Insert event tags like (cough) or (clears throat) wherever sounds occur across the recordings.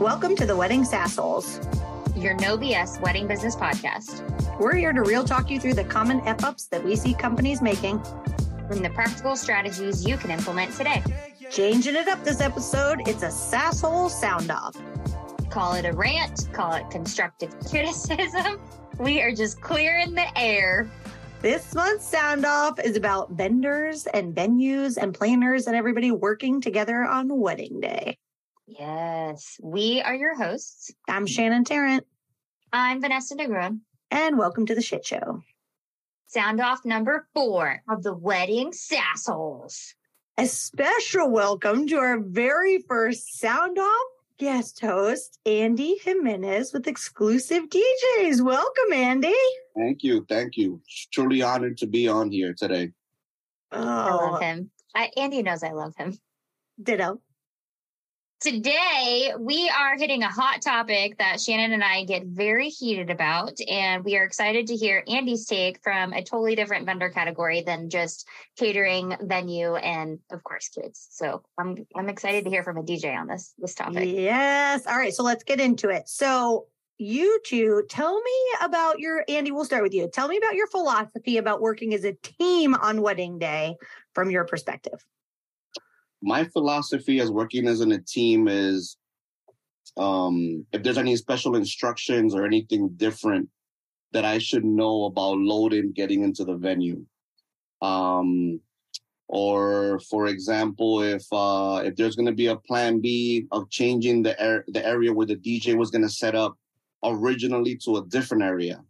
Welcome to the Wedding Sassholes, your no BS wedding business podcast. We're here to real talk you through the common F ups that we see companies making and the practical strategies you can implement today. Changing it up this episode, it's a sasshole sound off. Call it a rant, call it constructive (laughs) criticism. We are just clearing the air. This month's sound off is about vendors and venues and planners and everybody working together on wedding day. Yes, we are your hosts. I'm Shannon Tarrant. I'm Vanessa Negron. And welcome to the shit show. Sound off number four of the wedding sassholes. A special welcome to our very first sound off guest host, Andy Jimenez with Xclusive DeeJays. Welcome, Andy. Thank you. Thank you. Truly honored to be on here today. Oh, I love him. I, Andy knows I love him. Ditto. Today, we are hitting a hot topic that Shannon and I get very heated about, and we are excited to hear Andy's take from a totally different vendor category than just catering, venue, and of course, kids. So I'm I'm excited to hear from a DJ on this this topic. Yes. All right. So let's get into it. So you two, tell me about your Andy. We'll start with you. Tell me about your philosophy about working as a team on wedding day from your perspective my philosophy as working as in a team is um, if there's any special instructions or anything different that I should know about loading getting into the venue. Um, or for example, if uh, if there's going to be a plan B of changing the air, the area where the DJ was going to set up originally to a different area.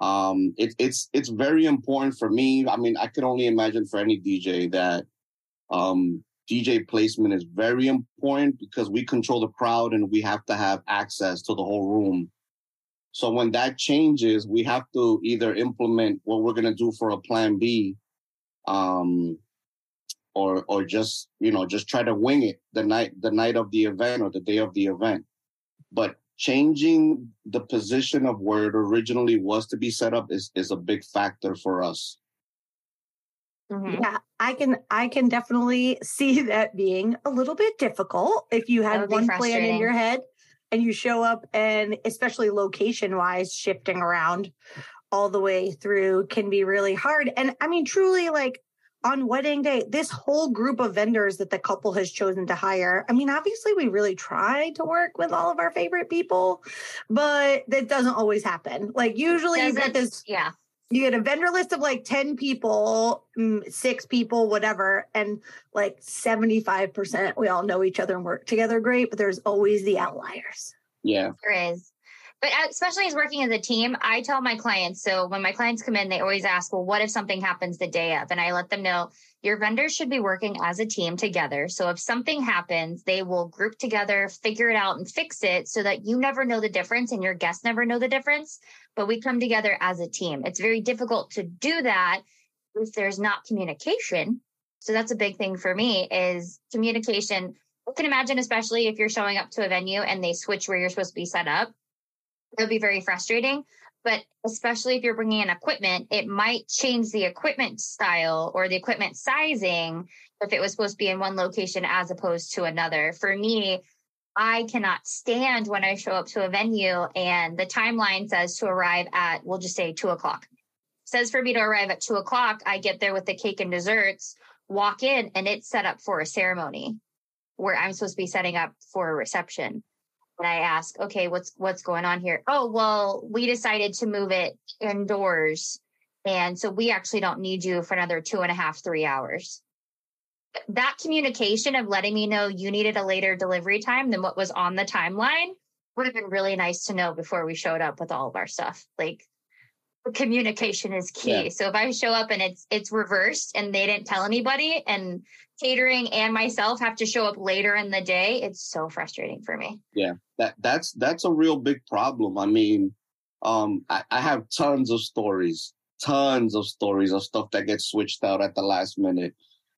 Um, it, it's it's very important for me. I mean, I can only imagine for any DJ that um, DJ placement is very important because we control the crowd and we have to have access to the whole room. So when that changes, we have to either implement what we're going to do for a plan B, um, or, or just, you know, just try to wing it the night, the night of the event or the day of the event. But changing the position of where it originally was to be set up is, is a big factor for us. Mm-hmm. Yeah, I can I can definitely (laughs) see that being a little bit difficult if you had one plan in your head and you show up and especially location wise shifting around all the way through can be really hard. And I mean truly like on wedding day, this whole group of vendors that the couple has chosen to hire. I mean, obviously, we really try to work with all of our favorite people, but that doesn't always happen. Like, usually, you get this, yeah, you get a vendor list of like 10 people, mm, six people, whatever, and like 75%, we all know each other and work together great, but there's always the outliers. Yeah. There is. But uh, especially as working as a team, I tell my clients. So when my clients come in, they always ask, well, what if something happens the day of? And I let them know your vendors should be working as a team together. So if something happens, they will group together, figure it out and fix it so that you never know the difference and your guests never know the difference. But we come together as a team. It's very difficult to do that if there's not communication. So that's a big thing for me is communication. I can imagine, especially if you're showing up to a venue and they switch where you're supposed to be set up it'll be very frustrating. But especially if you're bringing in equipment, it might change the equipment style or the equipment sizing if it was supposed to be in one location as opposed to another. For me, I cannot stand when I show up to a venue and the timeline says to arrive at, we'll just say two o'clock. says for me to arrive at two o'clock. I get there with the cake and desserts, walk in, and it's set up for a ceremony where I'm supposed to be setting up for a reception and I ask, okay, what's what's going on here? Oh, well, we decided to move it indoors. And so we actually don't need you for another two and a half, three hours. That communication of letting me know you needed a later delivery time than what was on the timeline would have been really nice to know before we showed up with all of our stuff. Like communication is key. Yeah. So if I show up and it's it's reversed and they didn't tell anybody and catering and myself have to show up later in the day, it's so frustrating for me. Yeah. That that's that's a real big problem. I mean, um I, I have tons of stories, tons of stories of stuff that gets switched out at the last minute.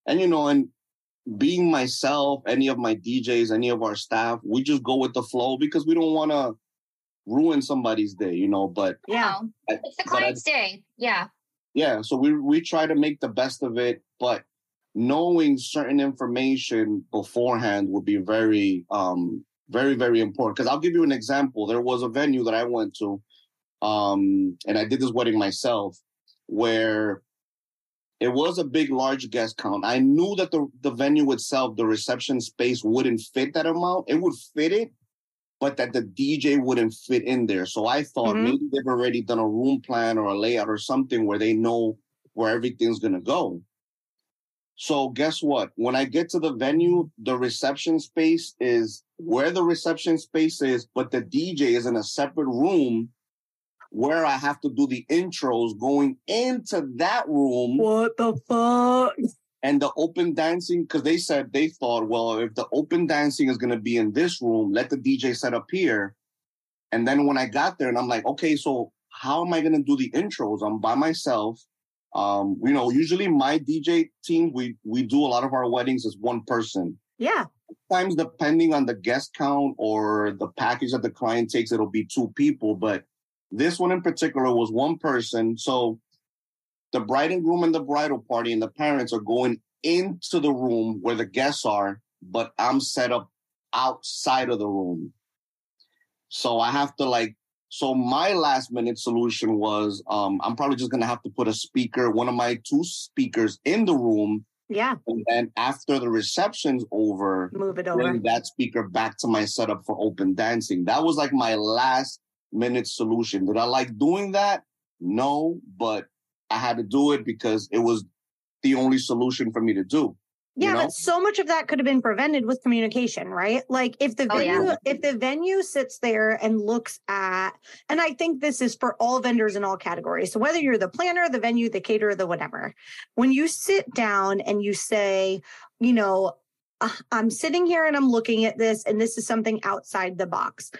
And you know, and being myself, any of my DJs, any of our staff, we just go with the flow because we don't want to ruin somebody's day, you know. But yeah, it's the client's I, day. Yeah. Yeah. So we we try to make the best of it, but knowing certain information beforehand would be very um Very, very important. Because I'll give you an example. There was a venue that I went to, um, and I did this wedding myself, where it was a big, large guest count. I knew that the, the venue itself, the reception space wouldn't fit that amount. It would fit it, but that the DJ wouldn't fit in there. So I thought mm-hmm. maybe they've already done a room plan or a layout or something where they know where everything's going to go. So guess what? When I get to the venue, the reception space is where the reception space is, but the DJ is in a separate room where I have to do the intros going into that room. What the fuck? And the open dancing, because they said they thought, well, if the open dancing is going to be in this room, let the DJ set up here. And then when I got there, and I'm like, okay, so how am I going to do the intros? I'm by myself. Um, you know, usually my DJ team, we we do a lot of our weddings as one person. Yeah. Sometimes depending on the guest count or the package that the client takes, it'll be two people. But this one in particular was one person. So the bride and groom and the bridal party and the parents are going into the room where the guests are, but I'm set up outside of the room. So I have to like so my last minute solution was um, I'm probably just gonna have to put a speaker, one of my two speakers in the room. Yeah. And then after the reception's over, move it over. Bring that speaker back to my setup for open dancing. That was like my last minute solution. Did I like doing that? No, but I had to do it because it was the only solution for me to do. Yeah, you know? but so much of that could have been prevented with communication, right? Like if the oh, venue yeah. if the venue sits there and looks at and I think this is for all vendors in all categories. So whether you're the planner, the venue, the caterer, the whatever. When you sit down and you say, you know, uh, I'm sitting here and I'm looking at this and this is something outside the box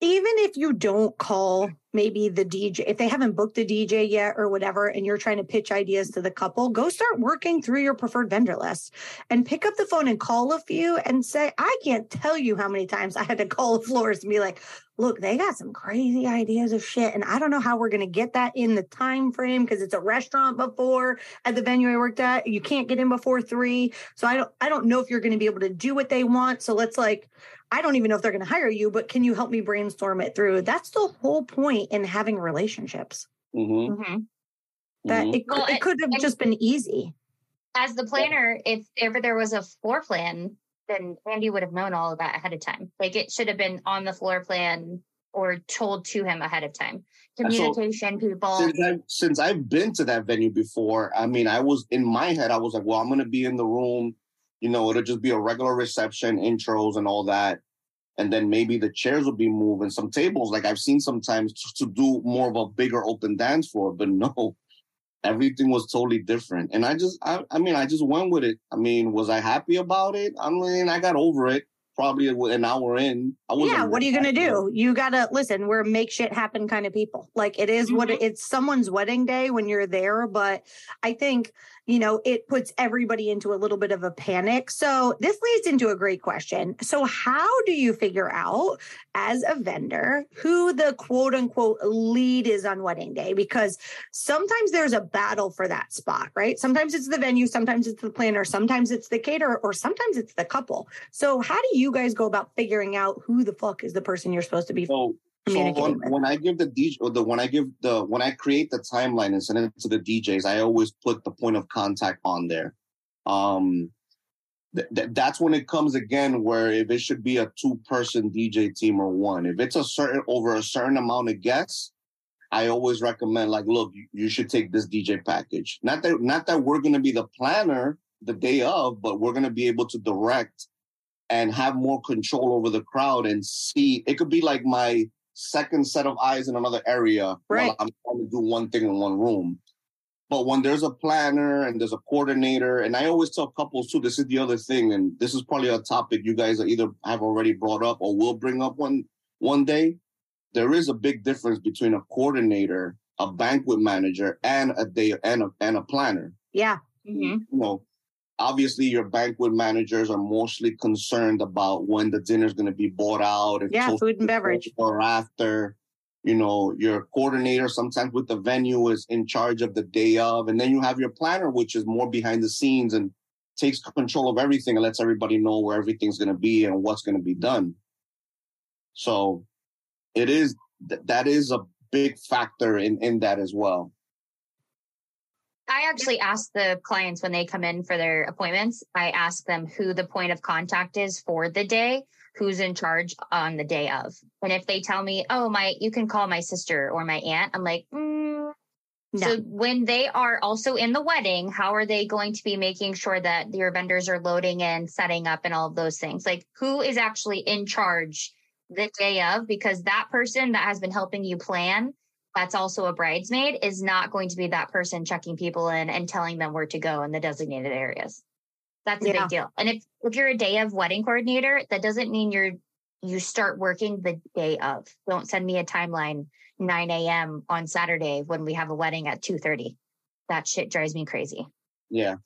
even if you don't call maybe the DJ, if they haven't booked the DJ yet or whatever, and you're trying to pitch ideas to the couple, go start working through your preferred vendor list and pick up the phone and call a few and say, I can't tell you how many times I had to call the floors and be like, look, they got some crazy ideas of shit. And I don't know how we're going to get that in the time frame because it's a restaurant before at the venue I worked at. You can't get in before three. So I don't, I don't know if you're going to be able to do what they want. So let's like, I don't even know if they're going to hire you, but can you help me brainstorm it through? That's the whole point in having relationships. Mm-hmm. Mm-hmm. That mm-hmm. it, well, it could have just been easy. As the planner, if ever there was a floor plan, then Andy would have known all of that ahead of time. Like it should have been on the floor plan or told to him ahead of time. Communication, so, people. Since I've, since I've been to that venue before, I mean, I was in my head, I was like, well, I'm going to be in the room you know, it'll just be a regular reception, intros, and all that. And then maybe the chairs will be moved and some tables. Like I've seen sometimes to, to do more of a bigger open dance floor, but no, (laughs) everything was totally different. And I just, I, I mean, I just went with it. I mean, was I happy about it? I mean, I got over it probably an hour in. I was yeah, what are you gonna do? You gotta listen. We're make shit happen kind of people. Like it is mm-hmm. what it, it's someone's wedding day when you're there, but I think you know, it puts everybody into a little bit of a panic. So this leads into a great question. So how do you figure out as a vendor who the quote unquote lead is on wedding day? Because sometimes there's a battle for that spot, right? Sometimes it's the venue, sometimes it's the planner, sometimes it's the caterer, or sometimes it's the couple. So how do you guys go about figuring out who the fuck is the person you're supposed to be? So so when, when, I give the DJ, the when I give the when I create the timeline and send it to the DJs, I always put the point of contact on there. Um, th- th- that's when it comes again where if it should be a two person DJ team or one, if it's a certain over a certain amount of guests, I always recommend like, look, you, you should take this DJ package. Not that not that we're going to be the planner the day of, but we're going to be able to direct and have more control over the crowd and see. It could be like my second set of eyes in another area right. while I'm trying to do one thing in one room. But when there's a planner and there's a coordinator, and I always tell couples too, this is the other thing, and this is probably a topic you guys either have already brought up or will bring up one one day. There is a big difference between a coordinator, a banquet manager, and a day and a and a planner. Yeah. Mm-hmm. You know, obviously your banquet managers are mostly concerned about when the dinner is going to be bought out and yeah food and beverage. or after. You know your coordinator sometimes with the venue is in charge of the day of and then you have your planner which is more behind the scenes and takes control of everything and lets everybody know where everything's going to be and what's going to be done. So it is that is a big factor in in that as well. I actually ask the clients when they come in for their appointments, I ask them who the point of contact is for the day, who's in charge on the day of. And if they tell me, oh, my, you can call my sister or my aunt, I'm like, mm. no. so when they are also in the wedding, how are they going to be making sure that your vendors are loading and setting up and all of those things? Like, who is actually in charge the day of? Because that person that has been helping you plan that's also a bridesmaid is not going to be that person checking people in and telling them where to go in the designated areas. That's a yeah. big deal. And if if you're a day of wedding coordinator, that doesn't mean you're you start working the day of. Don't send me a timeline 9 a.m. on Saturday when we have a wedding at 2:30. That shit drives me crazy. Yeah.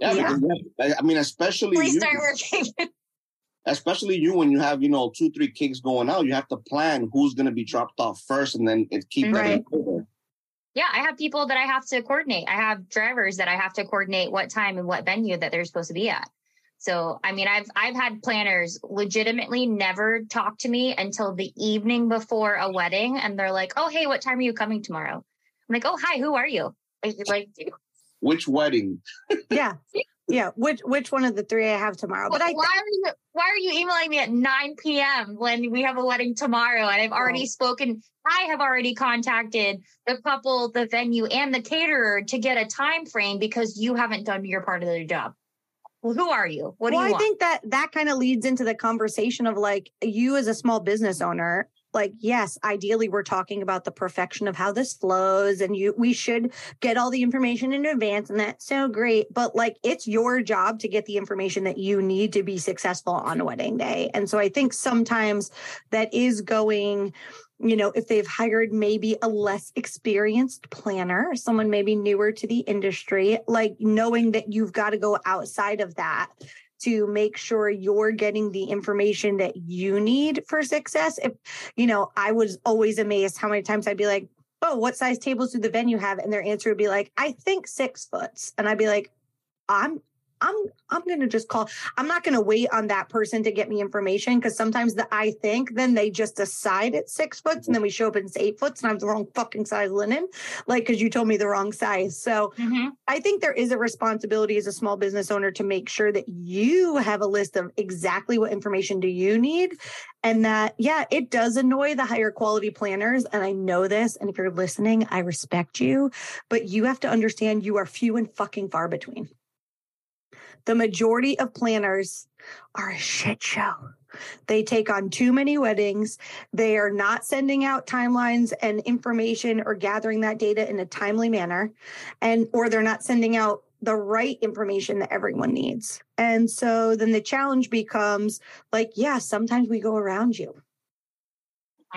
Yeah, yeah. I mean, especially please you, start (laughs) working. Especially you when you have you know two three cakes going out you have to plan who's going to be dropped off first and then it keep right. that yeah i have people that i have to coordinate. I have drivers that i have to coordinate what time and what venue that they're supposed to be at. So i mean i've i've had planners legitimately never talk to me until the evening before a wedding and they're like oh hey what time are you coming tomorrow? I'm like oh hi who are you? (laughs) Like which wedding? Yeah (laughs) yeah, which which one of the three I have tomorrow? But, why are you why are you emailing me at 9 p.m. when we have a wedding tomorrow and I've oh. already oh. spoken I have already contacted the couple, the venue, and the caterer to get a time frame because you haven't done your part of the job. Well, who are you? What do well, you I think that that kind of leads into the conversation of like you as a small business owner like yes ideally we're talking about the perfection of how this flows and you we should get all the information in advance and that's so great but like it's your job to get the information that you need to be successful on wedding day. And so i think sometimes that is going you know, if they've hired maybe a less experienced planner, someone maybe newer to the industry, like knowing that you've got to go outside of that to make sure you're getting the information that you need for success. If, you know, I was always amazed how many times I'd be like, oh, what size tables do the venue have? And their answer would be like, I think six foots. And I'd be like, I'm I'm I'm going to just call. I'm not going to wait on that person to get me information because sometimes the I think then they just decide it's six foot and then we show up and it's eight foot and I'm the wrong fucking size linen, like because you told me the wrong size. So mm-hmm. I think there is a responsibility as a small business owner to make sure that you have a list of exactly what information do you need, and that yeah, it does annoy the higher quality planners, and I know this. And if you're listening, I respect you, but you have to understand you are few and fucking far between the majority of planners are a shit show. They take on too many weddings. They are not sending out timelines and information or gathering that data in a timely manner. And, or they're not sending out the right information that everyone needs. And so then the challenge becomes like, yeah, sometimes we go around you.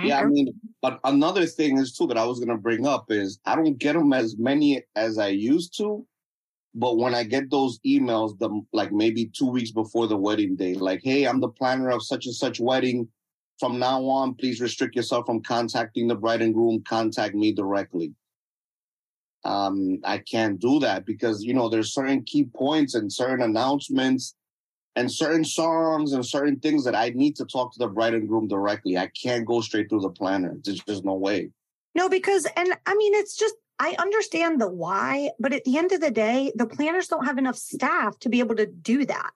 Yeah, I mean, but another thing is too that I was going to bring up is I don't get them as many as I used to but when I get those emails, the like maybe two weeks before the wedding day, like, hey, I'm the planner of such and such wedding. From now on, please restrict yourself from contacting the bride and groom. Contact me directly. Um, I can't do that because you know there's certain key points and certain announcements and certain songs and certain things that I need to talk to the bride and groom directly. I can't go straight through the planner. There's just no way. No, because and I mean it's just I understand the why, but at the end of the day, the planners don't have enough staff to be able to do that.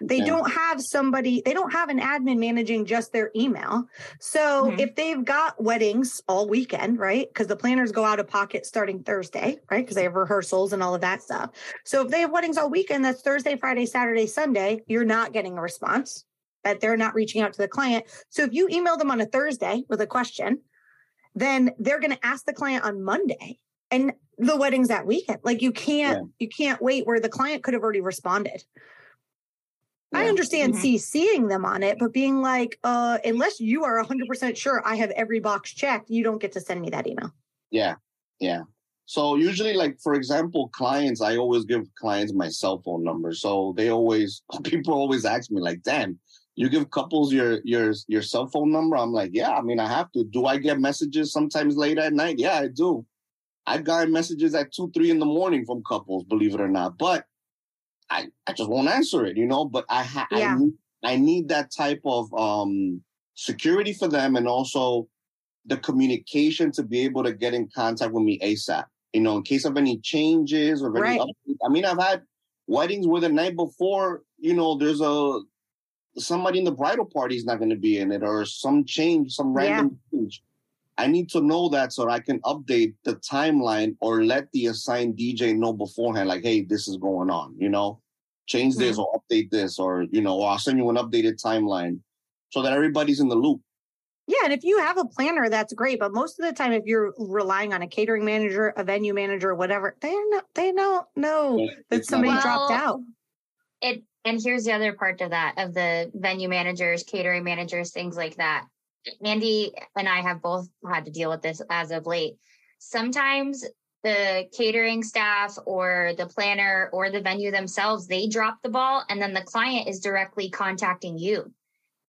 They yeah. don't have somebody, they don't have an admin managing just their email. So mm-hmm. if they've got weddings all weekend, right? Because the planners go out of pocket starting Thursday, right? Because they have rehearsals and all of that stuff. So if they have weddings all weekend, that's Thursday, Friday, Saturday, Sunday, you're not getting a response that they're not reaching out to the client. So if you email them on a Thursday with a question, then they're going to ask the client on Monday and the wedding's that weekend. Like you can't yeah. you can't wait where the client could have already responded. Yeah. I understand mm-hmm. CCing them on it, but being like, uh, unless you are 100% sure I have every box checked, you don't get to send me that email. Yeah. Yeah. So usually, like for example, clients, I always give clients my cell phone number. So they always (laughs) people always ask me like, "Damn, you give couples your your your cell phone number?" I'm like, "Yeah, I mean, I have to. Do I get messages sometimes late at night? Yeah, I do. I've gotten messages at two, three in the morning from couples, believe it or not. But I, I just won't answer it, you know. But I ha- yeah. I, need, I need that type of um security for them and also the communication to be able to get in contact with me ASAP. You know, in case of any changes or right. any I mean, I've had weddings where the night before, you know, there's a somebody in the bridal party is not going to be in it or some change, some random yeah. change. I need to know that so I can update the timeline or let the assigned DJ know beforehand, like, hey, this is going on, you know, change this mm-hmm. or update this, or, you know, or I'll send you an updated timeline so that everybody's in the loop. Yeah, and if you have a planner, that's great. But most of the time, if you're relying on a catering manager, a venue manager, whatever, they're not they don't know that somebody well, dropped out. It and here's the other part of that of the venue managers, catering managers, things like that. Andy and I have both had to deal with this as of late. Sometimes the catering staff or the planner or the venue themselves, they drop the ball and then the client is directly contacting you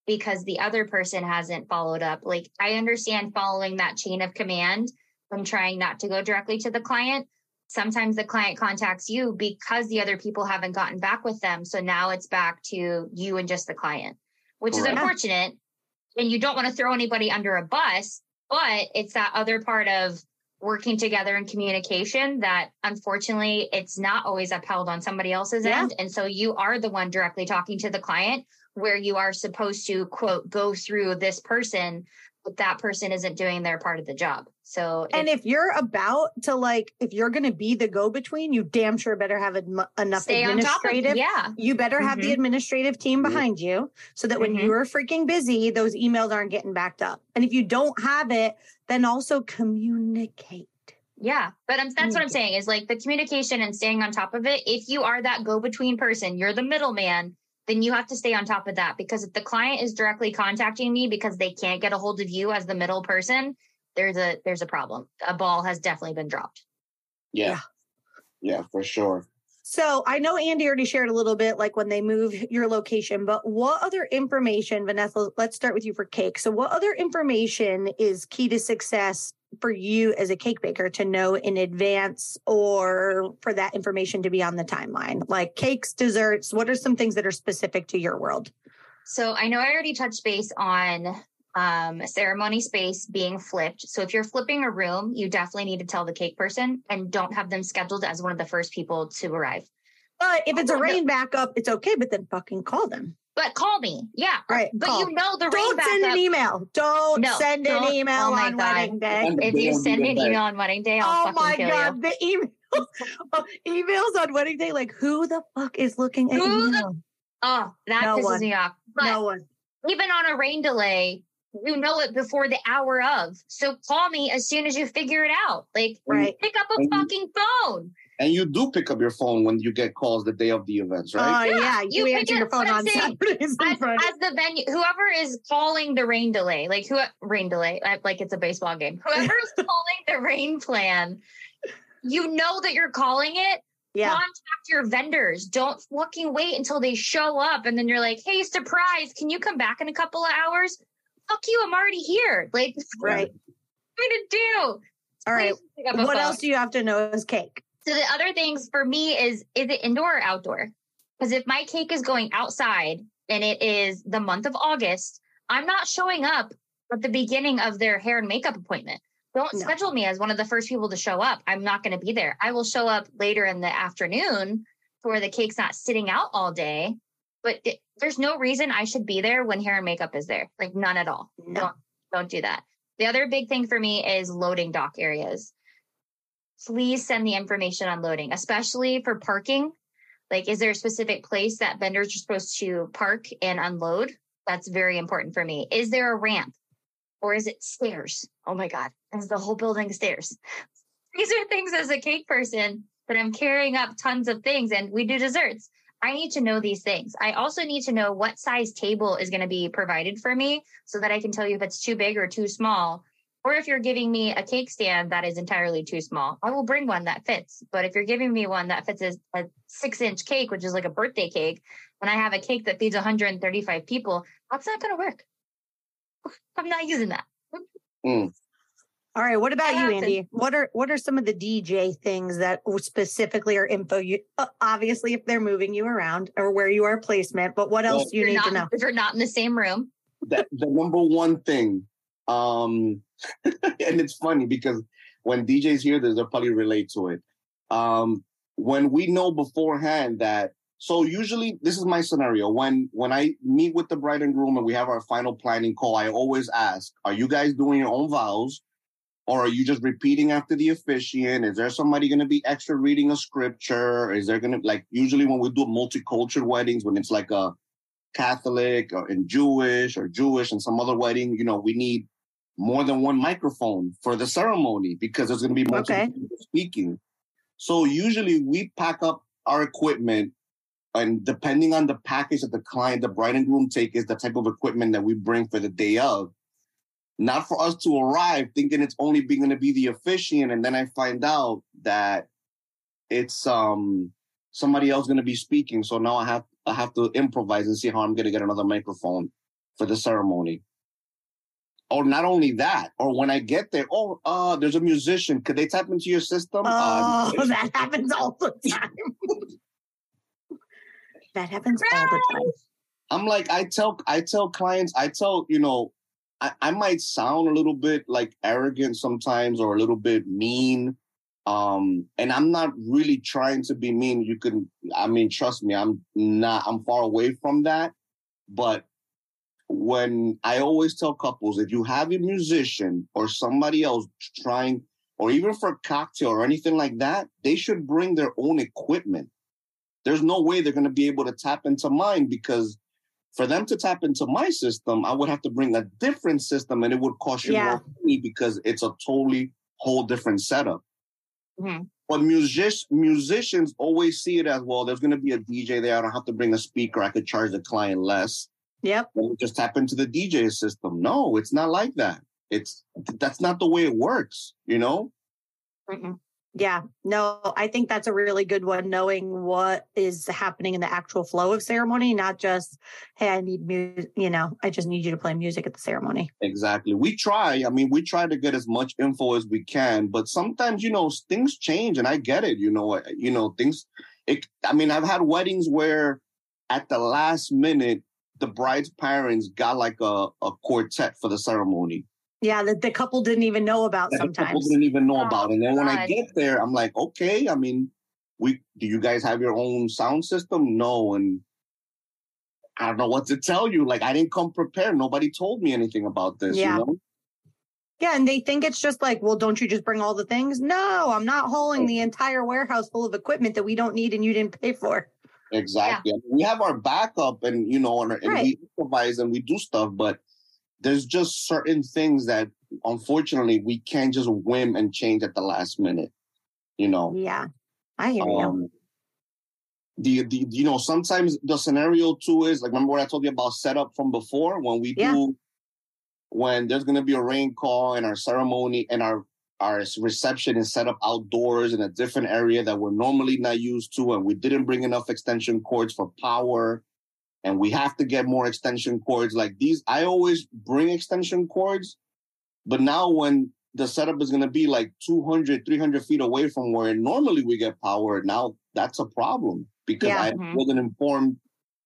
because the other person hasn't followed up. Like I understand following that chain of command from trying not to go directly to the client. Sometimes the client contacts you because the other people haven't gotten back with them. So now it's back to you and just the client, which is unfortunate. And you don't want to throw anybody under a bus, but it's that other part of working together in communication that unfortunately it's not always upheld on somebody else's yeah. end. And so you are the one directly talking to the client where you are supposed to quote go through this person but that person isn't doing their part of the job so and if, if you're about to like if you're going to be the go between you damn sure better have enough Stay administrative of, yeah you better have mm-hmm. the administrative team behind mm-hmm. you so that when mm-hmm. you're freaking busy those emails aren't getting backed up and if you don't have it then also communicate yeah, but I'm, that's what I'm saying is like the communication and staying on top of it. If you are that go between person, you're the middleman, then you have to stay on top of that because if the client is directly contacting me because they can't get a hold of you as the middle person, there's a there's a problem. A ball has definitely been dropped. Yeah. Yeah, for sure. So I know Andy already shared a little bit like when they move your location, but what other information, Vanessa, let's start with you for cake. So what other information is key to success for you as a cake baker to know in advance or for that information to be on the timeline? Like cakes, desserts, what are some things that are specific to your world? So I know I already touched base on um, ceremony space being flipped. So if you're flipping a room, you definitely need to tell the cake person and don't have them scheduled as one of the first people to arrive. But if it's a rain backup, it's okay, but then fucking call them. But call me. Yeah. Uh, right. But call. you know the Don't send an email. Don't no, send don't, an email oh on God. wedding day. If you send an email on wedding day, I'll oh my God. You. The email (laughs) oh, emails on wedding day, like who the fuck is looking at who email? The, oh, that no pisses one. me off. But no one. Even on a rain delay, you know it before the hour of. So call me as soon as you figure it out. Like right. pick up a and fucking phone. And you do pick up your phone when you get calls the day of the events, right? Oh uh, yeah, you, you answer your phone on Saturdays. As, as, the venue, whoever is calling the rain delay, like who rain delay, like it's a baseball game. Whoever is (laughs) calling the rain plan, you know that you're calling it. Yeah. Contact your vendors. Don't fucking wait until they show up and then you're like, "Hey, surprise! Can you come back in a couple of hours?" Fuck you! I'm already here. Like, (laughs) right? What to do? All right. What phone. else do you have to know is cake? So the other things for me is is it indoor or outdoor? Because if my cake is going outside and it is the month of August, I'm not showing up at the beginning of their hair and makeup appointment. Don't no. schedule me as one of the first people to show up. I'm not going to be there. I will show up later in the afternoon where the cake's not sitting out all day. But it, there's no reason I should be there when hair and makeup is there. Like none at all. No. Don't don't do that. The other big thing for me is loading dock areas please send the information on loading, especially for parking. Like, is there a specific place that vendors are supposed to park and unload? That's very important for me. Is there a ramp or is it stairs? Oh my God, is the whole building stairs? (laughs) These are things as a cake person that I'm carrying up tons of things and we do desserts. I need to know these things. I also need to know what size table is going to be provided for me so that I can tell you if it's too big or too small or if you're giving me a cake stand that is entirely too small, I will bring one that fits. But if you're giving me one that fits as a six inch cake, which is like a birthday cake, and I have a cake that feeds 135 people, that's not going to work. (laughs) I'm not using that. Mm. All right. What about you, Andy? What are what are some of the DJ things that specifically are info? You uh, obviously, if they're moving you around or where you are placement, but what else well, do you need not, to know? If you're not in the same room, that the number one thing. Um, (laughs) and it's funny because when DJs hear this, they'll probably relate to it. Um, when we know beforehand that so usually this is my scenario. When when i meet with the bride and groom and we have our final planning call i always ask are you guys doing your own vows? Or are you just repeating after the officiant? Is there somebody going to be extra reading a scripture? Is there going to like usually when we do multicultural weddings when it's like a catholic or in jewish or jewish and some other wedding you know we need more than one microphone for the ceremony because there's going to be multiple okay. people speaking so usually we pack up our equipment and depending on the package that the client, the bride and groom take is the type of equipment that we bring for the day of. Not for us to arrive thinking it's only going to be the officiant, and then I find out that it's um somebody else going to be speaking. So now I have I have to improvise and see how I'm going to get another microphone for the ceremony or not only that, or when I get there, oh, uh, there's a musician. Could they tap into your system? Oh, uh, (laughs) that happens all the (laughs) time. that happens all the time. I'm like, I tell, I tell clients, I tell, you know, I, I might sound a little bit like arrogant sometimes or a little bit mean. Um, and I'm not really trying to be mean. You can, I mean, trust me, I'm not, I'm far away from that. But when I always tell couples, if you have a musician or somebody else trying, or even for a cocktail or anything like that, they should bring their own equipment. There's no way they're going to be able to tap into mine because for them to tap into my system, I would have to bring a different system and it would cost you yeah. more money because it's a totally whole different setup. Mm-hmm. But music- musicians always see it as well. There's going to be a DJ there. I don't have to bring a speaker. I could charge the client less. Yep. just tap into the DJ system. No, it's not like that. It's that's not the way it works, you know? Mm-mm. Yeah, no, I think that's a really good one, knowing what is happening in the actual flow of ceremony, not just, hey, I need music, you know, I just need you to play music at the ceremony. Exactly. We try, I mean, we try to get as much info as we can, but sometimes, you know, things change and I get it, you know, you know, things, it, I mean, I've had weddings where at the last minute, the bride's parents got like a, a quartet for the ceremony. Yeah, that the couple didn't even know about that sometimes. The couple didn't even know oh, about. And then God. when I get there, I'm like, okay, I mean, we do you guys have your own sound system? No. And I don't know what to tell you. Like I didn't come prepared. Nobody told me anything about this, yeah. you know? Yeah, and they think it's just like, well, don't you just bring all the things? No, I'm not hauling oh. the entire warehouse full of equipment that we don't need and you didn't pay for. Exactly. Yeah. We have our backup and, you know, and, and right. we improvise and we do stuff, but there's just certain things that unfortunately we can't just whim and change at the last minute, you know? Yeah. I hear um, you. The, the, you know, sometimes the scenario too is like, remember what I told you about setup from before when we yeah. do, when there's going to be a rain call and our ceremony and our our reception is set up outdoors in a different area that we're normally not used to, and we didn't bring enough extension cords for power, and we have to get more extension cords like these. I always bring extension cords, but now when the setup is going to be like 200, 300 feet away from where normally we get power, now that's a problem because yeah, I mm-hmm. wasn't informed.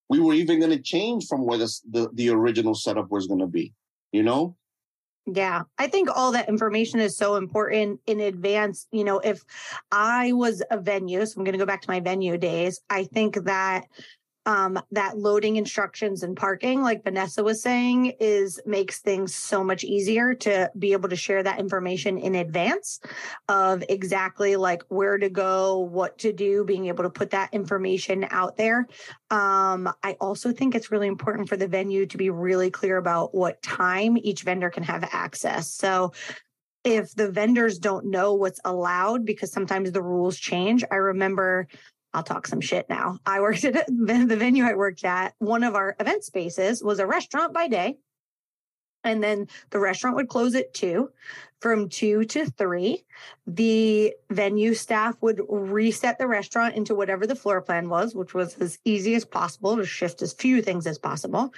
We were even going to change from where the, the, the original setup was going to be, you know? Yeah, I think all that information is so important in advance. You know, if I was a venue, so I'm going to go back to my venue days, I think that um, that loading instructions and parking, like Vanessa was saying, is makes things so much easier to be able to share that information in advance of exactly like where to go, what to do, being able to put that information out there. Um, I also think it's really important for the venue to be really clear about what time each vendor can have access. So if the vendors don't know what's allowed because sometimes the rules change. I remember I'll talk some shit now. I worked at (laughs) the venue I worked at. One of our event spaces was a restaurant by day. And then the restaurant would close at two. From two to three, the venue staff would reset the restaurant into whatever the floor plan was, which was as easy as possible to shift as few things as possible.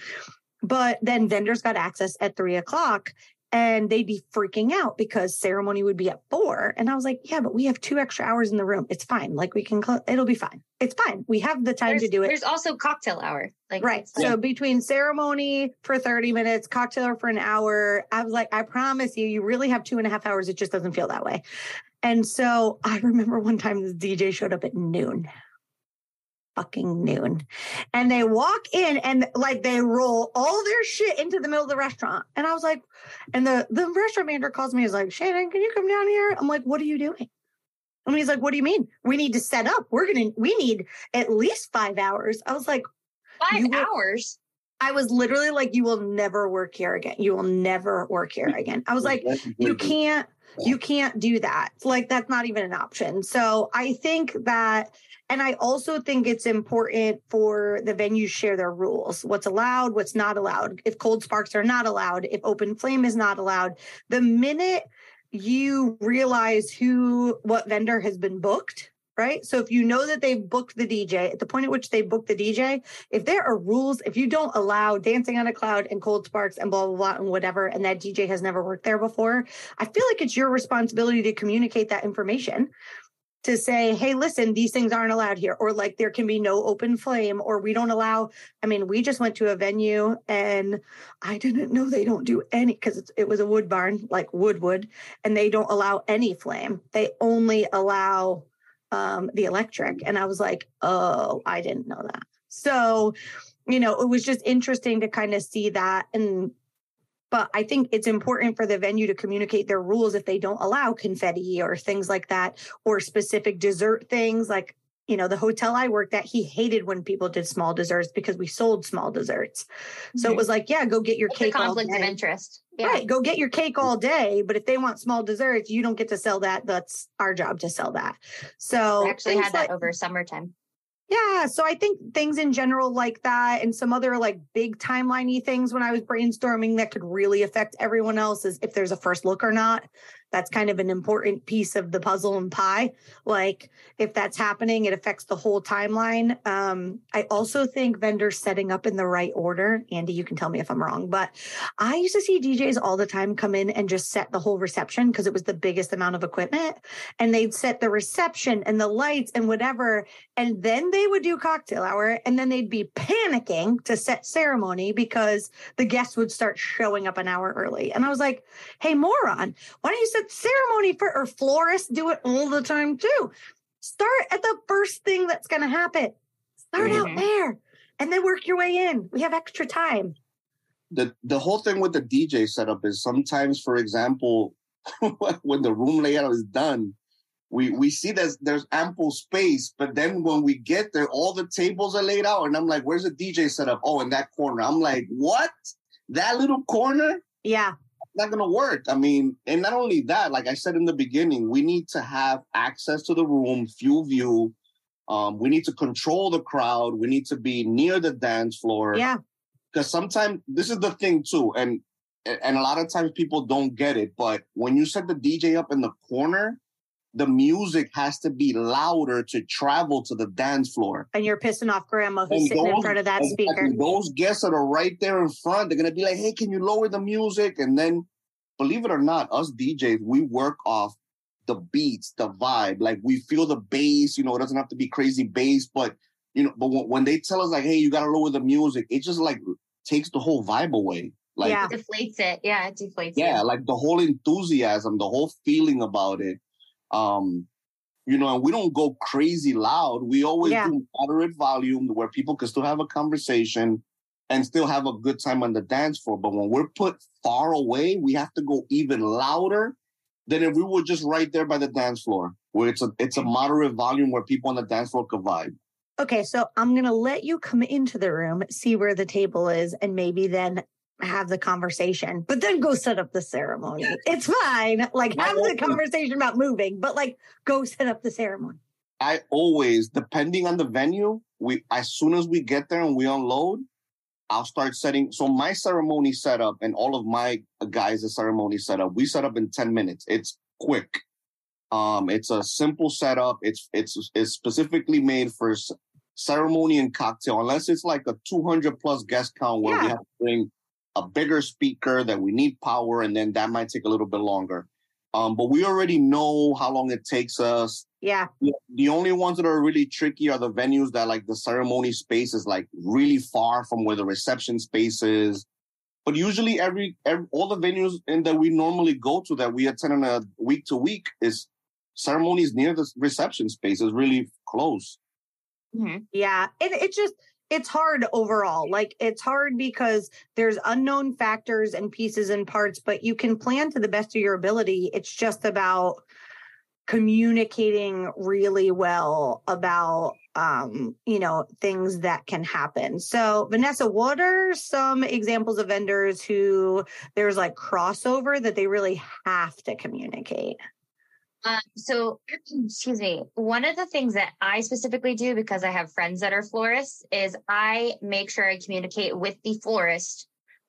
But then vendors got access at three o'clock and they'd be freaking out because ceremony would be at four. And I was like, yeah, but we have two extra hours in the room. It's fine. Like we can, cl- it'll be fine. It's fine. We have the time there's, to do it. There's also cocktail hour. Like right. So between ceremony for 30 minutes, cocktail for an hour, I was like, I promise you, you really have two and a half hours. It just doesn't feel that way. And so I (laughs) remember one time the DJ showed up at noon fucking noon. And they walk in and like they roll all their shit into the middle of the restaurant. And I was like, and the, the restaurant manager calls me, he's like, Shannon, can you come down here? I'm like, what are you doing? And he's like, what do you mean? We need to set up. We're going to, we need at least five hours. I was like, five hours. I was literally like, you will never work here again. You will never work here again. I was like, you can't, you can't do that. Like, that's not even an option. So I think that and I also think it's important for the venues share their rules. What's allowed, what's not allowed. If cold sparks are not allowed, if open flame is not allowed. The minute you realize who what vendor has been booked, right? So if you know that they've booked the DJ, at the point at which they booked the DJ, if there are rules, if you don't allow dancing on a cloud and cold sparks and blah blah blah and whatever, and that DJ has never worked there before, I feel like it's your responsibility to communicate that information to say, hey, listen, these things aren't allowed here, or like there can be no open flame, or we don't allow. I mean, we just went to a venue and I didn't know they don't do any because it was a wood barn, like wood wood, and they don't allow any flame. They only allow um, the electric. And I was like, oh, I didn't know that. So, you know, it was just interesting to kind of see that and but I think it's important for the venue to communicate their rules if they don't allow confetti or things like that, or specific dessert things like you know, the hotel I worked at, he hated when people did small desserts because we sold small desserts. So mm-hmm. it was like, yeah, go get your it's cake. conflict of interest. Yeah. Right. Go get your cake all day. But if they want small desserts, you don't get to sell that. That's our job to sell that. So I actually had that like, over summertime. Yeah. So I think things in general like that and some other like big timeliney things when I was brainstorming that could really affect everyone else is if there's a first look or not that's kind of an important piece of the puzzle and pie. Like if that's happening, it affects the whole timeline. Um, I also think vendors setting up in the right order. Andy, you can tell me if I'm wrong, but I used to see DJs all the time come in and just set the whole reception because it was the biggest amount of equipment. And they'd set the reception and the lights and whatever. And then they would do cocktail hour and then they'd be panicking to set ceremony because the guests would start showing up an hour early. And I was like, hey, moron, why don't you set ceremony for or florists do it all the time too. Start at the first thing that's going to happen. Start mm-hmm. out there and then work your way in. We have extra time. The the whole thing with the DJ setup is sometimes, for example, (laughs) when the room layout is done, we we see that there's ample space, but then when we get there, all the tables are laid out, and I'm like, "Where's the DJ setup?" Oh, in that corner. I'm like, "What? That little corner?" Yeah not going to work. I mean, and not only that, like I said in the beginning, we need to have access to the room, full view. Um, we need to control the crowd. We need to be near the dance floor. Yeah. Because sometimes this is the thing too, and and a lot of times people don't get it. But when you set the DJ up in the corner, the music has to be louder to travel to the dance floor. And you're pissing off grandma who's and sitting those, in front of that speaker. Those guests that are right there in front, they're gonna be like, hey, can you lower the music? And then believe it or not, us DJs, we work off the beats, the vibe. Like we feel the bass, you know, it doesn't have to be crazy bass, but you know, but when they tell us like, hey, you gotta lower the music, it just like takes the whole vibe away. Like yeah. it deflates it. Yeah, it deflates yeah, it. like the whole enthusiasm, the whole feeling about it. Um, you know, and we don't go crazy loud. We always yeah. do moderate volume where people can still have a conversation and still have a good time on the dance floor. But when we're put far away, we have to go even louder than if we were just right there by the dance floor, where it's a it's a moderate volume where people on the dance floor can vibe. Okay, so I'm gonna let you come into the room, see where the table is, and maybe then have the conversation, but then go set up the ceremony. It's fine. Like have the conversation about moving, but like go set up the ceremony. I always, depending on the venue, we as soon as we get there and we unload, I'll start setting. So my ceremony setup and all of my guys' ceremony setup, we set up in 10 minutes. It's quick. Um, it's a simple setup. It's, it's, it's specifically made for ceremony and cocktail, unless it's like a 200 plus guest count where yeah. we have to bring a bigger speaker, that we need power, and then that might take a little bit longer. Um, but we already know how long it takes us. Yeah. The only ones that are really tricky are the venues that like the ceremony space is like really far from where the reception space is. But usually every, every all the venues in that we normally go to that we attend on a week to week is ceremonies near the reception space is really close. Mm-hmm. Yeah. And it, it just it's hard overall. Like it's hard because there's unknown factors and pieces and parts, but you can plan to the best of your ability. It's just about communicating really well about um you know things that can happen so vanessa what are some examples of vendors who there's like crossover that they really have to communicate um, so, (clears throat) excuse me. One of the things that I specifically do because I have friends that are florists is I make sure I communicate with the florist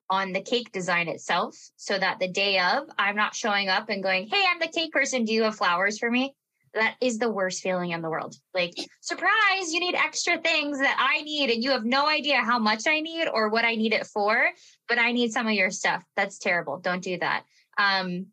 on the cake design itself so that the day of I'm not showing up and going, Hey, I'm the cake person. Do you have flowers for me? That is the worst feeling in the world. Like, surprise, you need extra things that I need, and you have no idea how much I need or what I need it for, but I need some of your stuff. That's terrible. Don't do that. Um,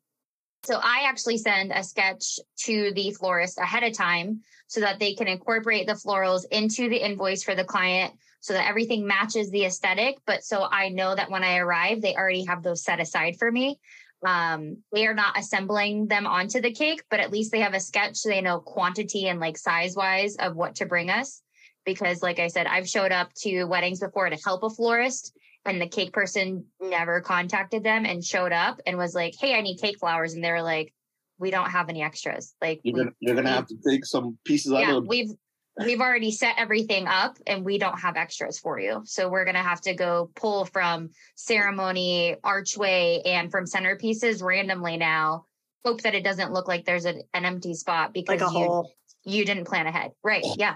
so I actually send a sketch to the florist ahead of time so that they can incorporate the florals into the invoice for the client so that everything matches the aesthetic. But so I know that when I arrive, they already have those set aside for me. Um, they are not assembling them onto the cake, but at least they have a sketch so they know quantity and like size wise of what to bring us. Because, like I said, I've showed up to weddings before to help a florist and the cake person never contacted them and showed up and was like, "Hey, I need cake flowers," and they were like, "We don't have any extras." Like you're gonna, you're gonna have to take some pieces yeah, out of. We've we've already set everything up and we don't have extras for you. So we're going to have to go pull from ceremony, archway, and from centerpieces randomly now. Hope that it doesn't look like there's a, an empty spot because like you, you didn't plan ahead. Right. Yeah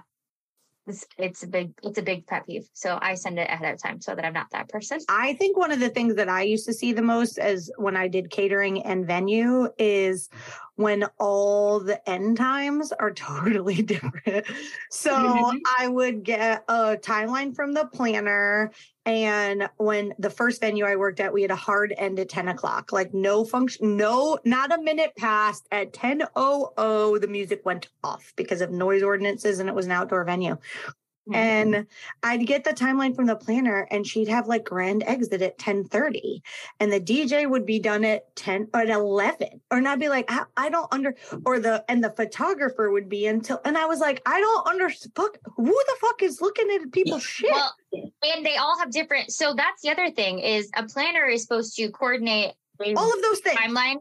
it's, it's a big it's a big pet peeve so i send it ahead of time so that i'm not that person. I think one of the things that i used to see the most as when i did catering and venue is when all the end times are (laughs) totally different so mm-hmm. i would get a timeline from the planner and when the first venue I worked at, we had a hard end at 10 o'clock, like no function, no, not a minute passed at 10 oh the music went off because of noise ordinances and it was an outdoor venue. Mm-hmm. And I'd get the timeline from the planner and she'd have like grand exit at 1030 and the DJ would be done at 10 or at 11 or not be like, I, I, don't under, or the, and the photographer would be until, and I was like, I don't understand. Fuck, who the fuck is looking at people's shit? Well, and they all have different. So that's the other thing is a planner is supposed to coordinate all of those things. Timeline.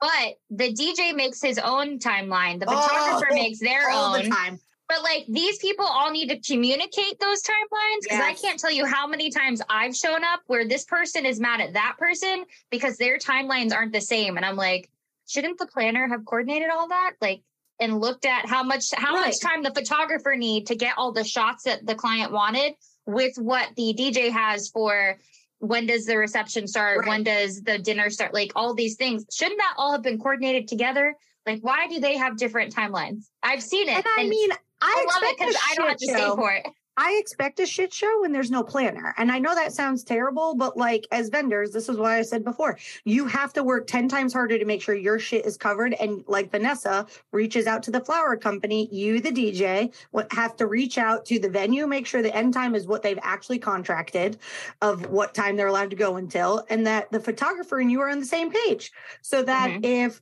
But the DJ makes his own timeline. The photographer oh, makes their all own. The time. But like these people all need to communicate those timelines because yes. I can't tell you how many times I've shown up where this person is mad at that person because their timelines aren't the same. And I'm like, shouldn't the planner have coordinated all that? Like, and looked at how much how right. much time the photographer need to get all the shots that the client wanted with what the DJ has for when does the reception start? Right. When does the dinner start? Like all these things. Shouldn't that all have been coordinated together? Like, why do they have different timelines? I've seen it. And I and mean, I, I love it because I don't have to show. stay for it. I expect a shit show when there's no planner. And I know that sounds terrible, but like as vendors, this is why I said before, you have to work 10 times harder to make sure your shit is covered. And like Vanessa reaches out to the flower company, you, the DJ, what have to reach out to the venue, make sure the end time is what they've actually contracted of what time they're allowed to go until, and that the photographer and you are on the same page. So that mm-hmm. if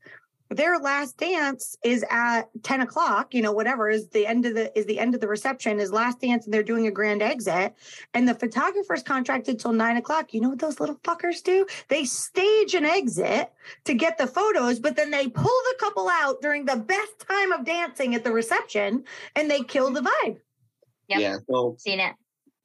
their last dance is at 10 o'clock you know whatever is the end of the is the end of the reception is last dance and they're doing a grand exit. And the photographer's contracted till 9 o'clock. You know what those little fuckers do? They stage an exit to get the photos but then they pull the couple out during the best time of dancing at the reception and they kill the vibe. Yep. yeah so seen it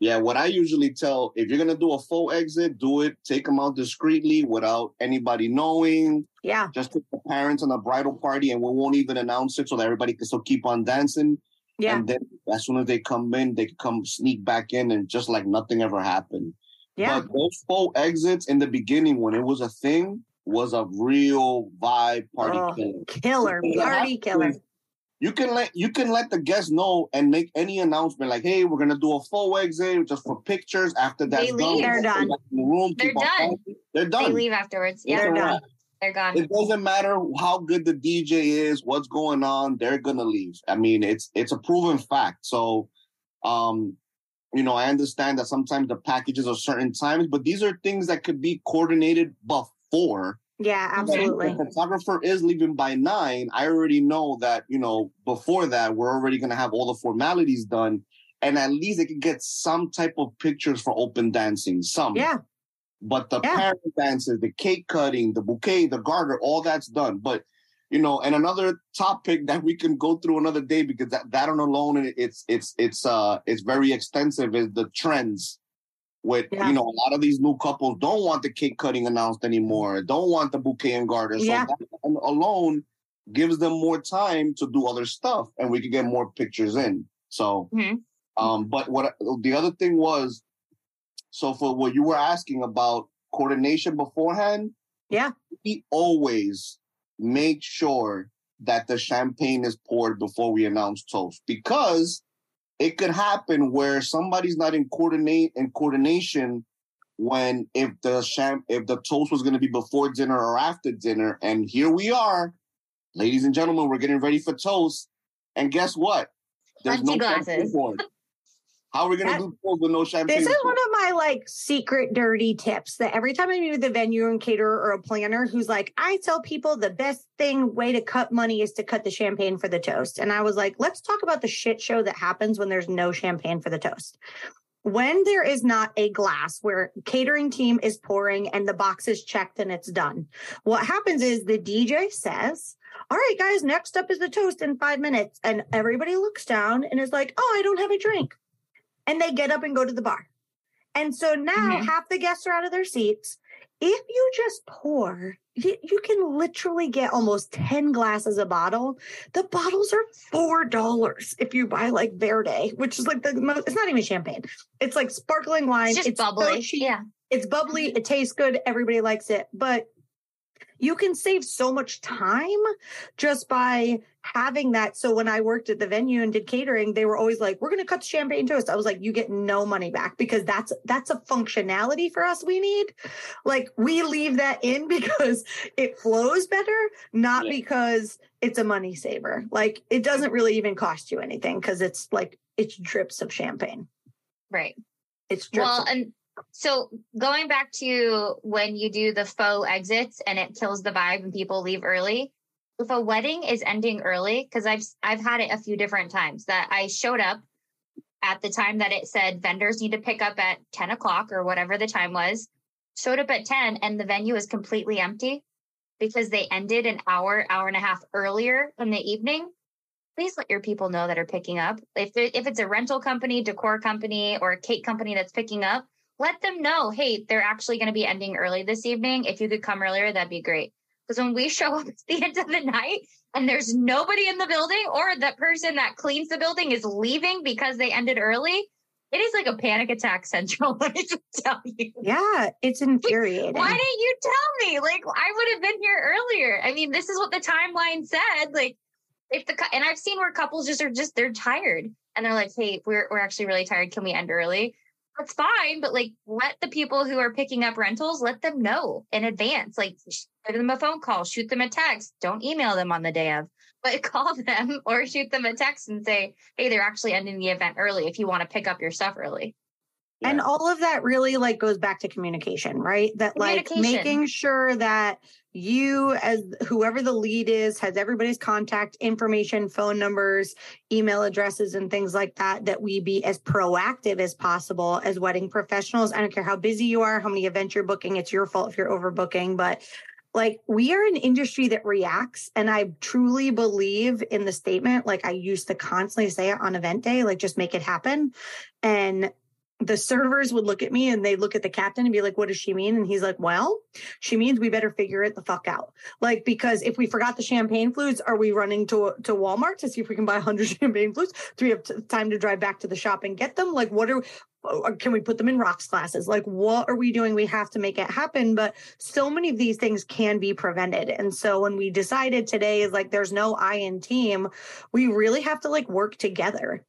yeah, what I usually tell if you're gonna do a full exit, do it, take them out discreetly without anybody knowing. Yeah. Just take the parents on the bridal party and we won't even announce it so that everybody can still keep on dancing. Yeah. And then as soon as they come in, they come sneak back in and just like nothing ever happened. Yeah. But those full exits in the beginning when it was a thing was a real vibe party oh, killer. Killer, party killer. You can let you can let the guests know and make any announcement like, hey, we're gonna do a full exit just for pictures. After that's they leave. done, they're done. The room, they're done. They're done. They leave afterwards. Yeah, they're done. They're gone. It doesn't matter how good the DJ is, what's going on, they're gonna leave. I mean, it's it's a proven fact. So um, you know, I understand that sometimes the packages are certain times, but these are things that could be coordinated before yeah, absolutely. If the photographer is leaving by nine, I already know that, you know, before that, we're already going to have all the formalities done. And at least they can get some type of pictures for open dancing. Some. Yeah. But the Yeah. parent dances, the cake cutting, the bouquet, the garter, all that's done. But, you know, and another topic that we can go through another day because that, that on alone, it's, it's, it's, uh, it's very extensive is the trends with Yeah. you know a lot of these new couples don't want the cake cutting announced anymore don't want the bouquet and garter so Yeah. that alone gives them more time to do other stuff and we can get more pictures in so Mhm. um but what the other thing was so for what you were asking about coordination beforehand Yeah. we always make sure that the champagne is poured before we announce toast because it could happen where somebody's not in coordinate in coordination when if the champ if the toast was going to be before dinner or after dinner and here we are ladies and gentlemen we're getting ready for toast and guess what there's Empty champagne glasses. (laughs) how are we going to do with no champagne This is one of my like secret dirty tips that every time I meet with a venue and caterer or a planner who's like, I tell people the best thing way to cut money is to cut the champagne for the toast. And I was like, let's talk about the shit show that happens when there's no champagne for the toast. When there is not a glass where catering team is pouring and the box is checked and it's done, what happens is the DJ says, all right, guys, next up is the toast in five minutes. And everybody looks down and is like, oh, I don't have a drink and they get up and go to the bar. And so now Mhm. half the guests are out of their seats. If you just pour, you, you can literally get almost 10 glasses a bottle. The bottles are $4 if you buy like Verdi, which is like the most, it's not even champagne. It's like sparkling wine. It's just so bubbly. yeah. It's bubbly. It tastes good. Everybody likes it. But you can save so much time just by having that. So when I worked at the venue and did catering, they were always like, we're going to cut the champagne toast. I was like, you get no money back because that's, that's a functionality for us we need. Like we leave that in (laughs) because it flows better, not Yeah. because it's a money saver. Like it doesn't really even cost you anything because it's like, it's drips of champagne. Right. It's drips. Well, of- and so going back to when you do the faux exits and it kills the vibe and people leave early. If a wedding is ending early, because I've I've had it a few different times that I showed up at the time that it said vendors need to pick up at 10 o'clock or whatever the time was, showed up at 10 and the venue is completely empty because they ended an hour, hour and a half earlier in the evening. Please let your people know that are picking up. If if it's a rental company, decor company, or a cake company that's picking up, let them know, hey, they're actually going to be ending early this evening. If you could come earlier, that'd be great. Because when we show up (laughs) at the end of the night and there's nobody in the building, or that person that cleans the building is leaving because they ended early, it is like a panic attack central. (laughs) Let me just tell you. yeah, it's infuriating. Why didn't you tell me? Like I would have been here earlier. I mean, this is what the timeline said. Like if the and I've seen where couples just are just they're tired and they're like, "Hey, we're we're actually really tired. Can we end early?" That's fine, but like let the people who are picking up rentals let them know in advance. Like give them a phone call, shoot them a text. Don't email them on the day of, (laughs) but call them (laughs) or shoot them a text and say, "Hey, they're actually ending the event early. If you want to pick up your stuff early." And all of that really like goes back to communication, right? That like making sure that you as whoever the lead is has everybody's contact information, phone numbers, email addresses and things like that that we be as proactive as possible as wedding professionals. I don't care how busy you are, how many events you're booking, it's your fault if you're overbooking, but like we are an industry that reacts and i truly believe in the statement like i used to constantly say it on event day like just make it happen and the servers would look at me and they look at the captain and be like, what does she mean? And he's like, well, she means we better figure it the fuck out. Like, because if we forgot the champagne flutes, are we running to, to Walmart to see if we can buy 100 (laughs) champagne flutes? Do we have t- time to drive back to the shop and get them? Like, what are, can we put them in rocks classes? Like, what are we doing? We have to make it happen. But so many of these things can be prevented. And so when we decided today is like, there's no I in team, we really have to like work together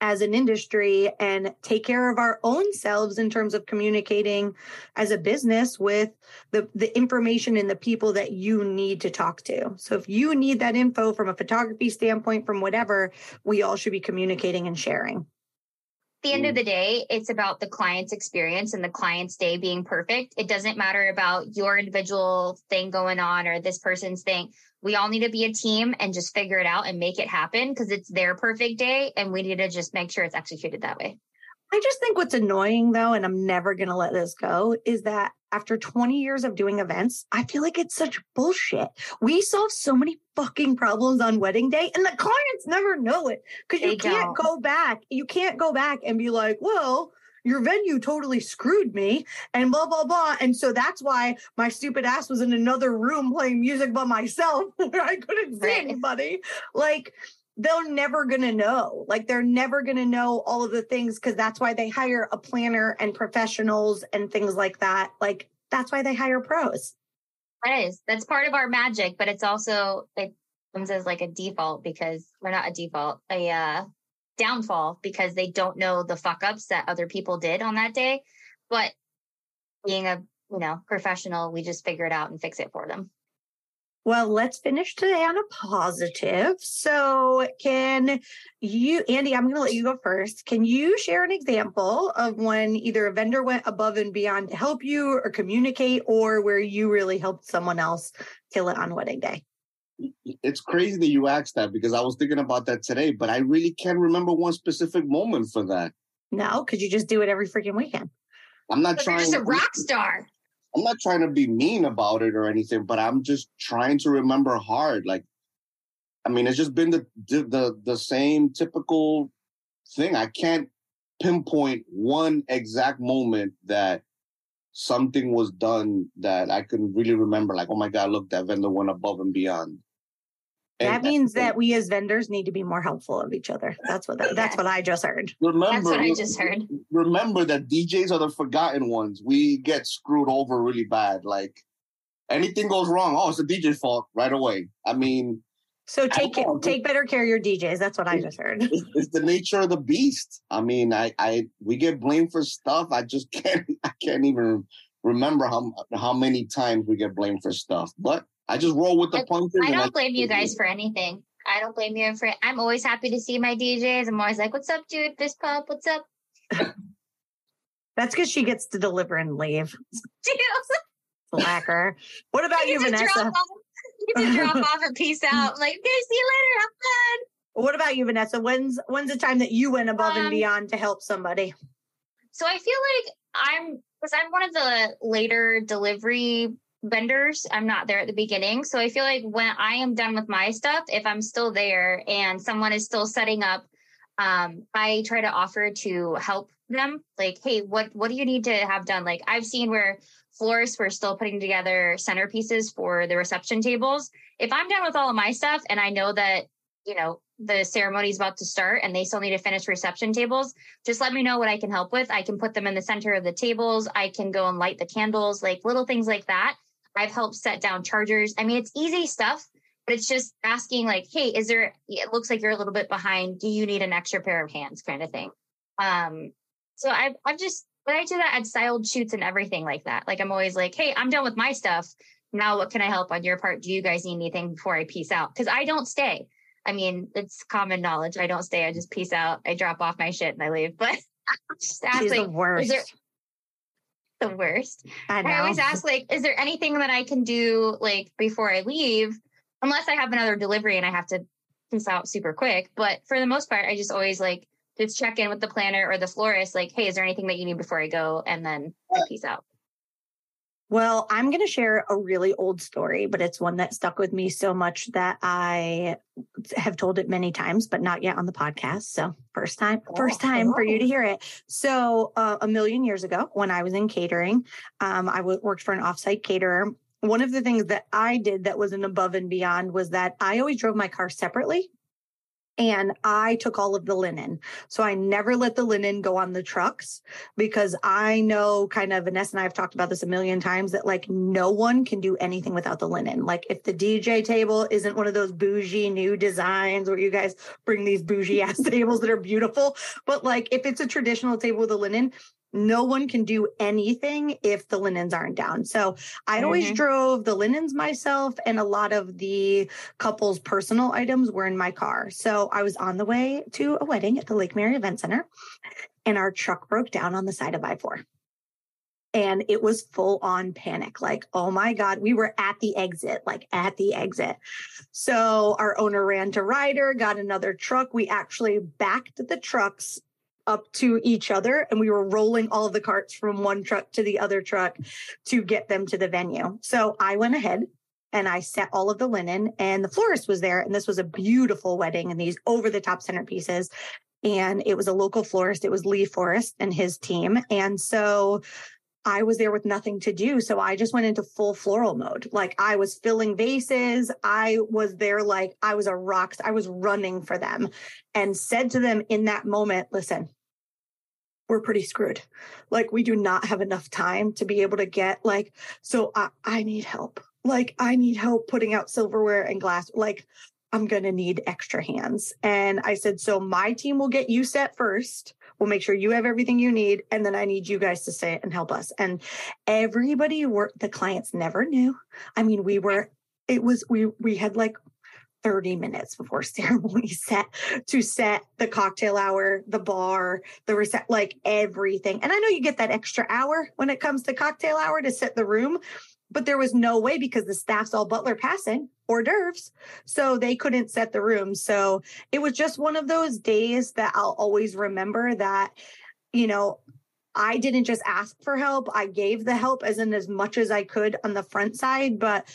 as an industry and take care of our own selves in terms of communicating as a business with the, the information and the people that you need to talk to. So if you need that info from a photography standpoint, from whatever, we all should be communicating and sharing the end of mm. the day, it's about the client's experience and the client's day being perfect. It doesn't matter about your individual thing going on or this person's thing. We all need to be a team and just figure it out and make it happen because it's their perfect day. And we need to just make sure it's executed that way. I just think what's annoying though, and I'm never going to let this go, is that after 20 years of doing events, I feel like it's such bullshit. We solve so many fucking problems on wedding day and the clients never know it because you can't don't. go back. You can't go back and be like, well, your venue totally screwed me and blah blah blah and so that's why my stupid ass was in another room playing music by myself (laughs) where i couldn't see anybody like they're never going to know. Like they're never going to know all of the things because that's why they hire a planner and professionals and things like that. Like that's why they hire pros. That is. That's part of our magic, but it's also it comes as like a default because we're not a default, a uh, downfall because they don't know the fuck ups that other people did on that day. But being a you know professional, we just figure it out and fix it for them. Well, let's finish today on a positive. So, can you, Andy, I'm going to let you go first. Can you share an example of when either a vendor went above and beyond to help you or communicate, or where you really helped someone else kill it on wedding day? It's crazy that you asked that because I was thinking about that today, but I really can't remember one specific moment for that. No, because you just do it every freaking weekend. I'm not trying. You're just a rock star. I'm not trying to be mean about it or anything, but I'm just trying to remember hard. Like, I mean, it's just been the the the same typical thing. I can't pinpoint one exact moment that something was done that I can really remember. Like, oh my god, look, that vendor went above and beyond. And that means that we as vendors need to be more helpful of each other. That's what that, that's what I just heard. Remember, that's what I just heard. Remember that DJs are the forgotten ones. We get screwed over really bad. Like anything goes wrong, oh, it's the DJ's fault right away. I mean, so take it, take better care of your DJs. That's what I just heard. It's, it's, the nature of the beast. I mean, I I we get blamed for stuff. I just (laughs) can't I can't even remember how how many times we get blamed for stuff. But I just roll with the punches. I don't I blame you guys for anything. I don't blame you for. I'm always happy to see my DJs. I'm always like, "What's up, dude? Fist pump. What's up?" That's because she gets to deliver and leave. (laughs) Slacker. What about you, Vanessa? You can drop (laughs) off and peace out. Like, okay, see you later. Have fun. What about you, Vanessa? When's when's the time that you went above um, and beyond to help somebody? So I feel like I'm because I'm one of the later delivery vendors. I'm not there at the beginning. So I feel like when I am done with my stuff, if I'm still there and someone is still setting up, um, I try to offer to help them. Like, hey, what what do you need to have done? Like I've seen where florists were still putting together centerpieces for the reception tables. If I'm done with all of my stuff and I know that, you know, the ceremony is about to start and they still need to finish reception tables, just let me know what I can help with. I can put them in the center of the tables. I can go and light the candles, like little things like that I've helped set down chargers. I mean, it's easy stuff, but it's just asking like, hey, is there, it looks like you're a little bit behind. Do you need an extra pair of hands kind of thing? Um, so I've, I've just, when I do that, I'd styled shoots and everything like that. Like I'm always like, hey, I'm done with my stuff. Now what can I help on your part? Do you guys need anything before I peace out? Because I don't stay. I mean, it's common knowledge. I don't stay. I just peace out. I drop off my shit and I leave. (laughs) But just ask, She's like, the worst. There, the worst. I, I, always ask, like, is there anything that I can do like before I leave? Unless I have another delivery and I have to peace out super quick. But for the most part, I just always like just check in with the planner or the florist, like, hey, is there anything that you need before I go? And then I peace out. Well, I'm going to share a really old story, but it's one that stuck with me so much that I have told it many times, but not yet on the podcast. So, first time, oh, first time for you to hear it. So, uh, a million years ago, when I was in catering, um, I w- worked for an offsite caterer. One of the things that I did that was an above and beyond was that I always drove my car separately and I took all of the linen. So I never let the linen go on the trucks because I know kind of Vanessa and I have talked about this a million times that like no one can do anything without the linen. Like if the DJ table isn't one of those bougie new designs where you guys bring these bougie ass (laughs) tables that are beautiful, but like if it's a traditional table with a linen, no one can do anything if the linens aren't down. So I mm-hmm. always drove the linens myself, and a lot of the couple's personal items were in my car. So I was on the way to a wedding at the Lake Mary Event Center, and our truck broke down on the side of I 4. And it was full on panic. Like, oh my God, we were at the exit, like at the exit. So our owner ran to Ryder, got another truck. We actually backed the trucks up to each other and we were rolling all of the carts from one truck to the other truck to get them to the venue. So I went ahead and I set all of the linen and the florist was there and this was a beautiful wedding and these over the top centerpieces and it was a local florist. It was Lee Forrest and his team. And so I was there with nothing to do. So I just went into full floral mode. Like I was filling vases. I was there like I was a rock. I was running for them and said to them in that moment, listen, we're pretty screwed. Like we do not have enough time to be able to get like, so I, I need help. Like I need help putting out silverware and glass. Like I'm going to need extra hands. And I said, so my team will get you set first. We'll make sure you have everything you need. And then I need you guys to stay and help us. And everybody worked, the clients never knew. I mean, we were, it was, we, we had like 30 minutes before (laughs) ceremony set to set the cocktail hour, the bar, the reset, like everything. And I know you get that extra hour when it comes to cocktail hour to set the room, but there was no way because the staff's all butler passing hors d'oeuvres. So they couldn't set the room. So it was just one of those days that I'll always remember that, you know, I didn't just ask for help. I gave the help as in as much as I could on the front side, but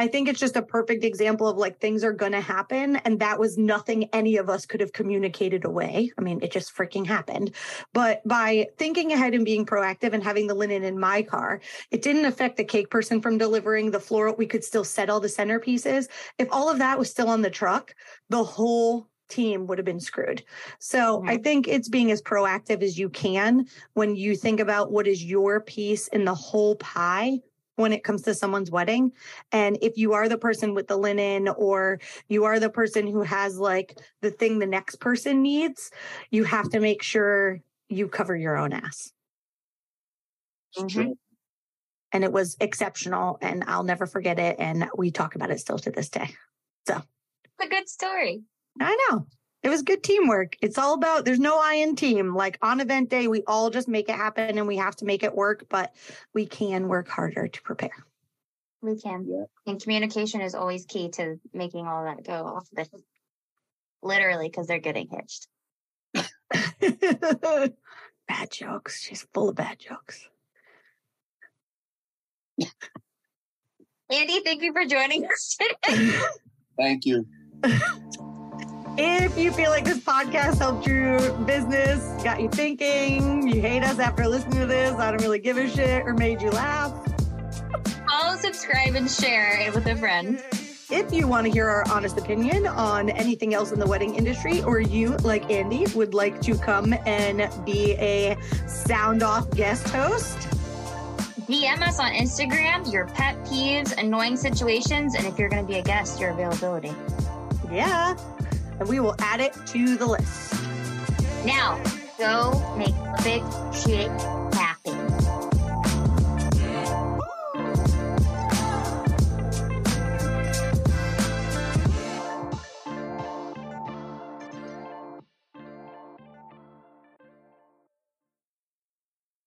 I think it's just a perfect example of like things are going to happen. And that was nothing any of us could have communicated away. I mean, it just freaking happened. But by thinking ahead and being proactive and having the linen in my car, it didn't affect the cake person from delivering the floral. We could still set all the centerpieces. If all of that was still on the truck, the whole team would have been screwed. So mm-hmm. I think it's being as proactive as you can when you think about what is your piece in the whole pie when it comes to someone's wedding. And if you are the person with the linen or you are the person who has like the thing the next person needs, you have to make sure you cover your own ass. Mm-hmm. And it was exceptional and I'll never forget it. And we talk about it still to this day. So it's a good story. I know it was good teamwork. It's all about there's no I in team. Like on event day, we all just make it happen and we have to make it work, but we can work harder to prepare. We can. Yeah. And communication is always key to making all that go off the literally because they're getting hitched. (laughs) bad jokes. She's full of bad jokes. Andy, thank you for joining us (laughs) today. thank you. (laughs) If you feel like this podcast helped your business, got you thinking, you hate us after listening to this, I don't really give a shit, or made you laugh, follow, subscribe, and share it with a friend. If you want to hear our honest opinion on anything else in the wedding industry, or you, like Andy, would like to come and be a sound off guest host, DM us on Instagram your pet peeves, annoying situations, and if you're going to be a guest, your availability. Yeah and we will add it to the list. Now, go make big shit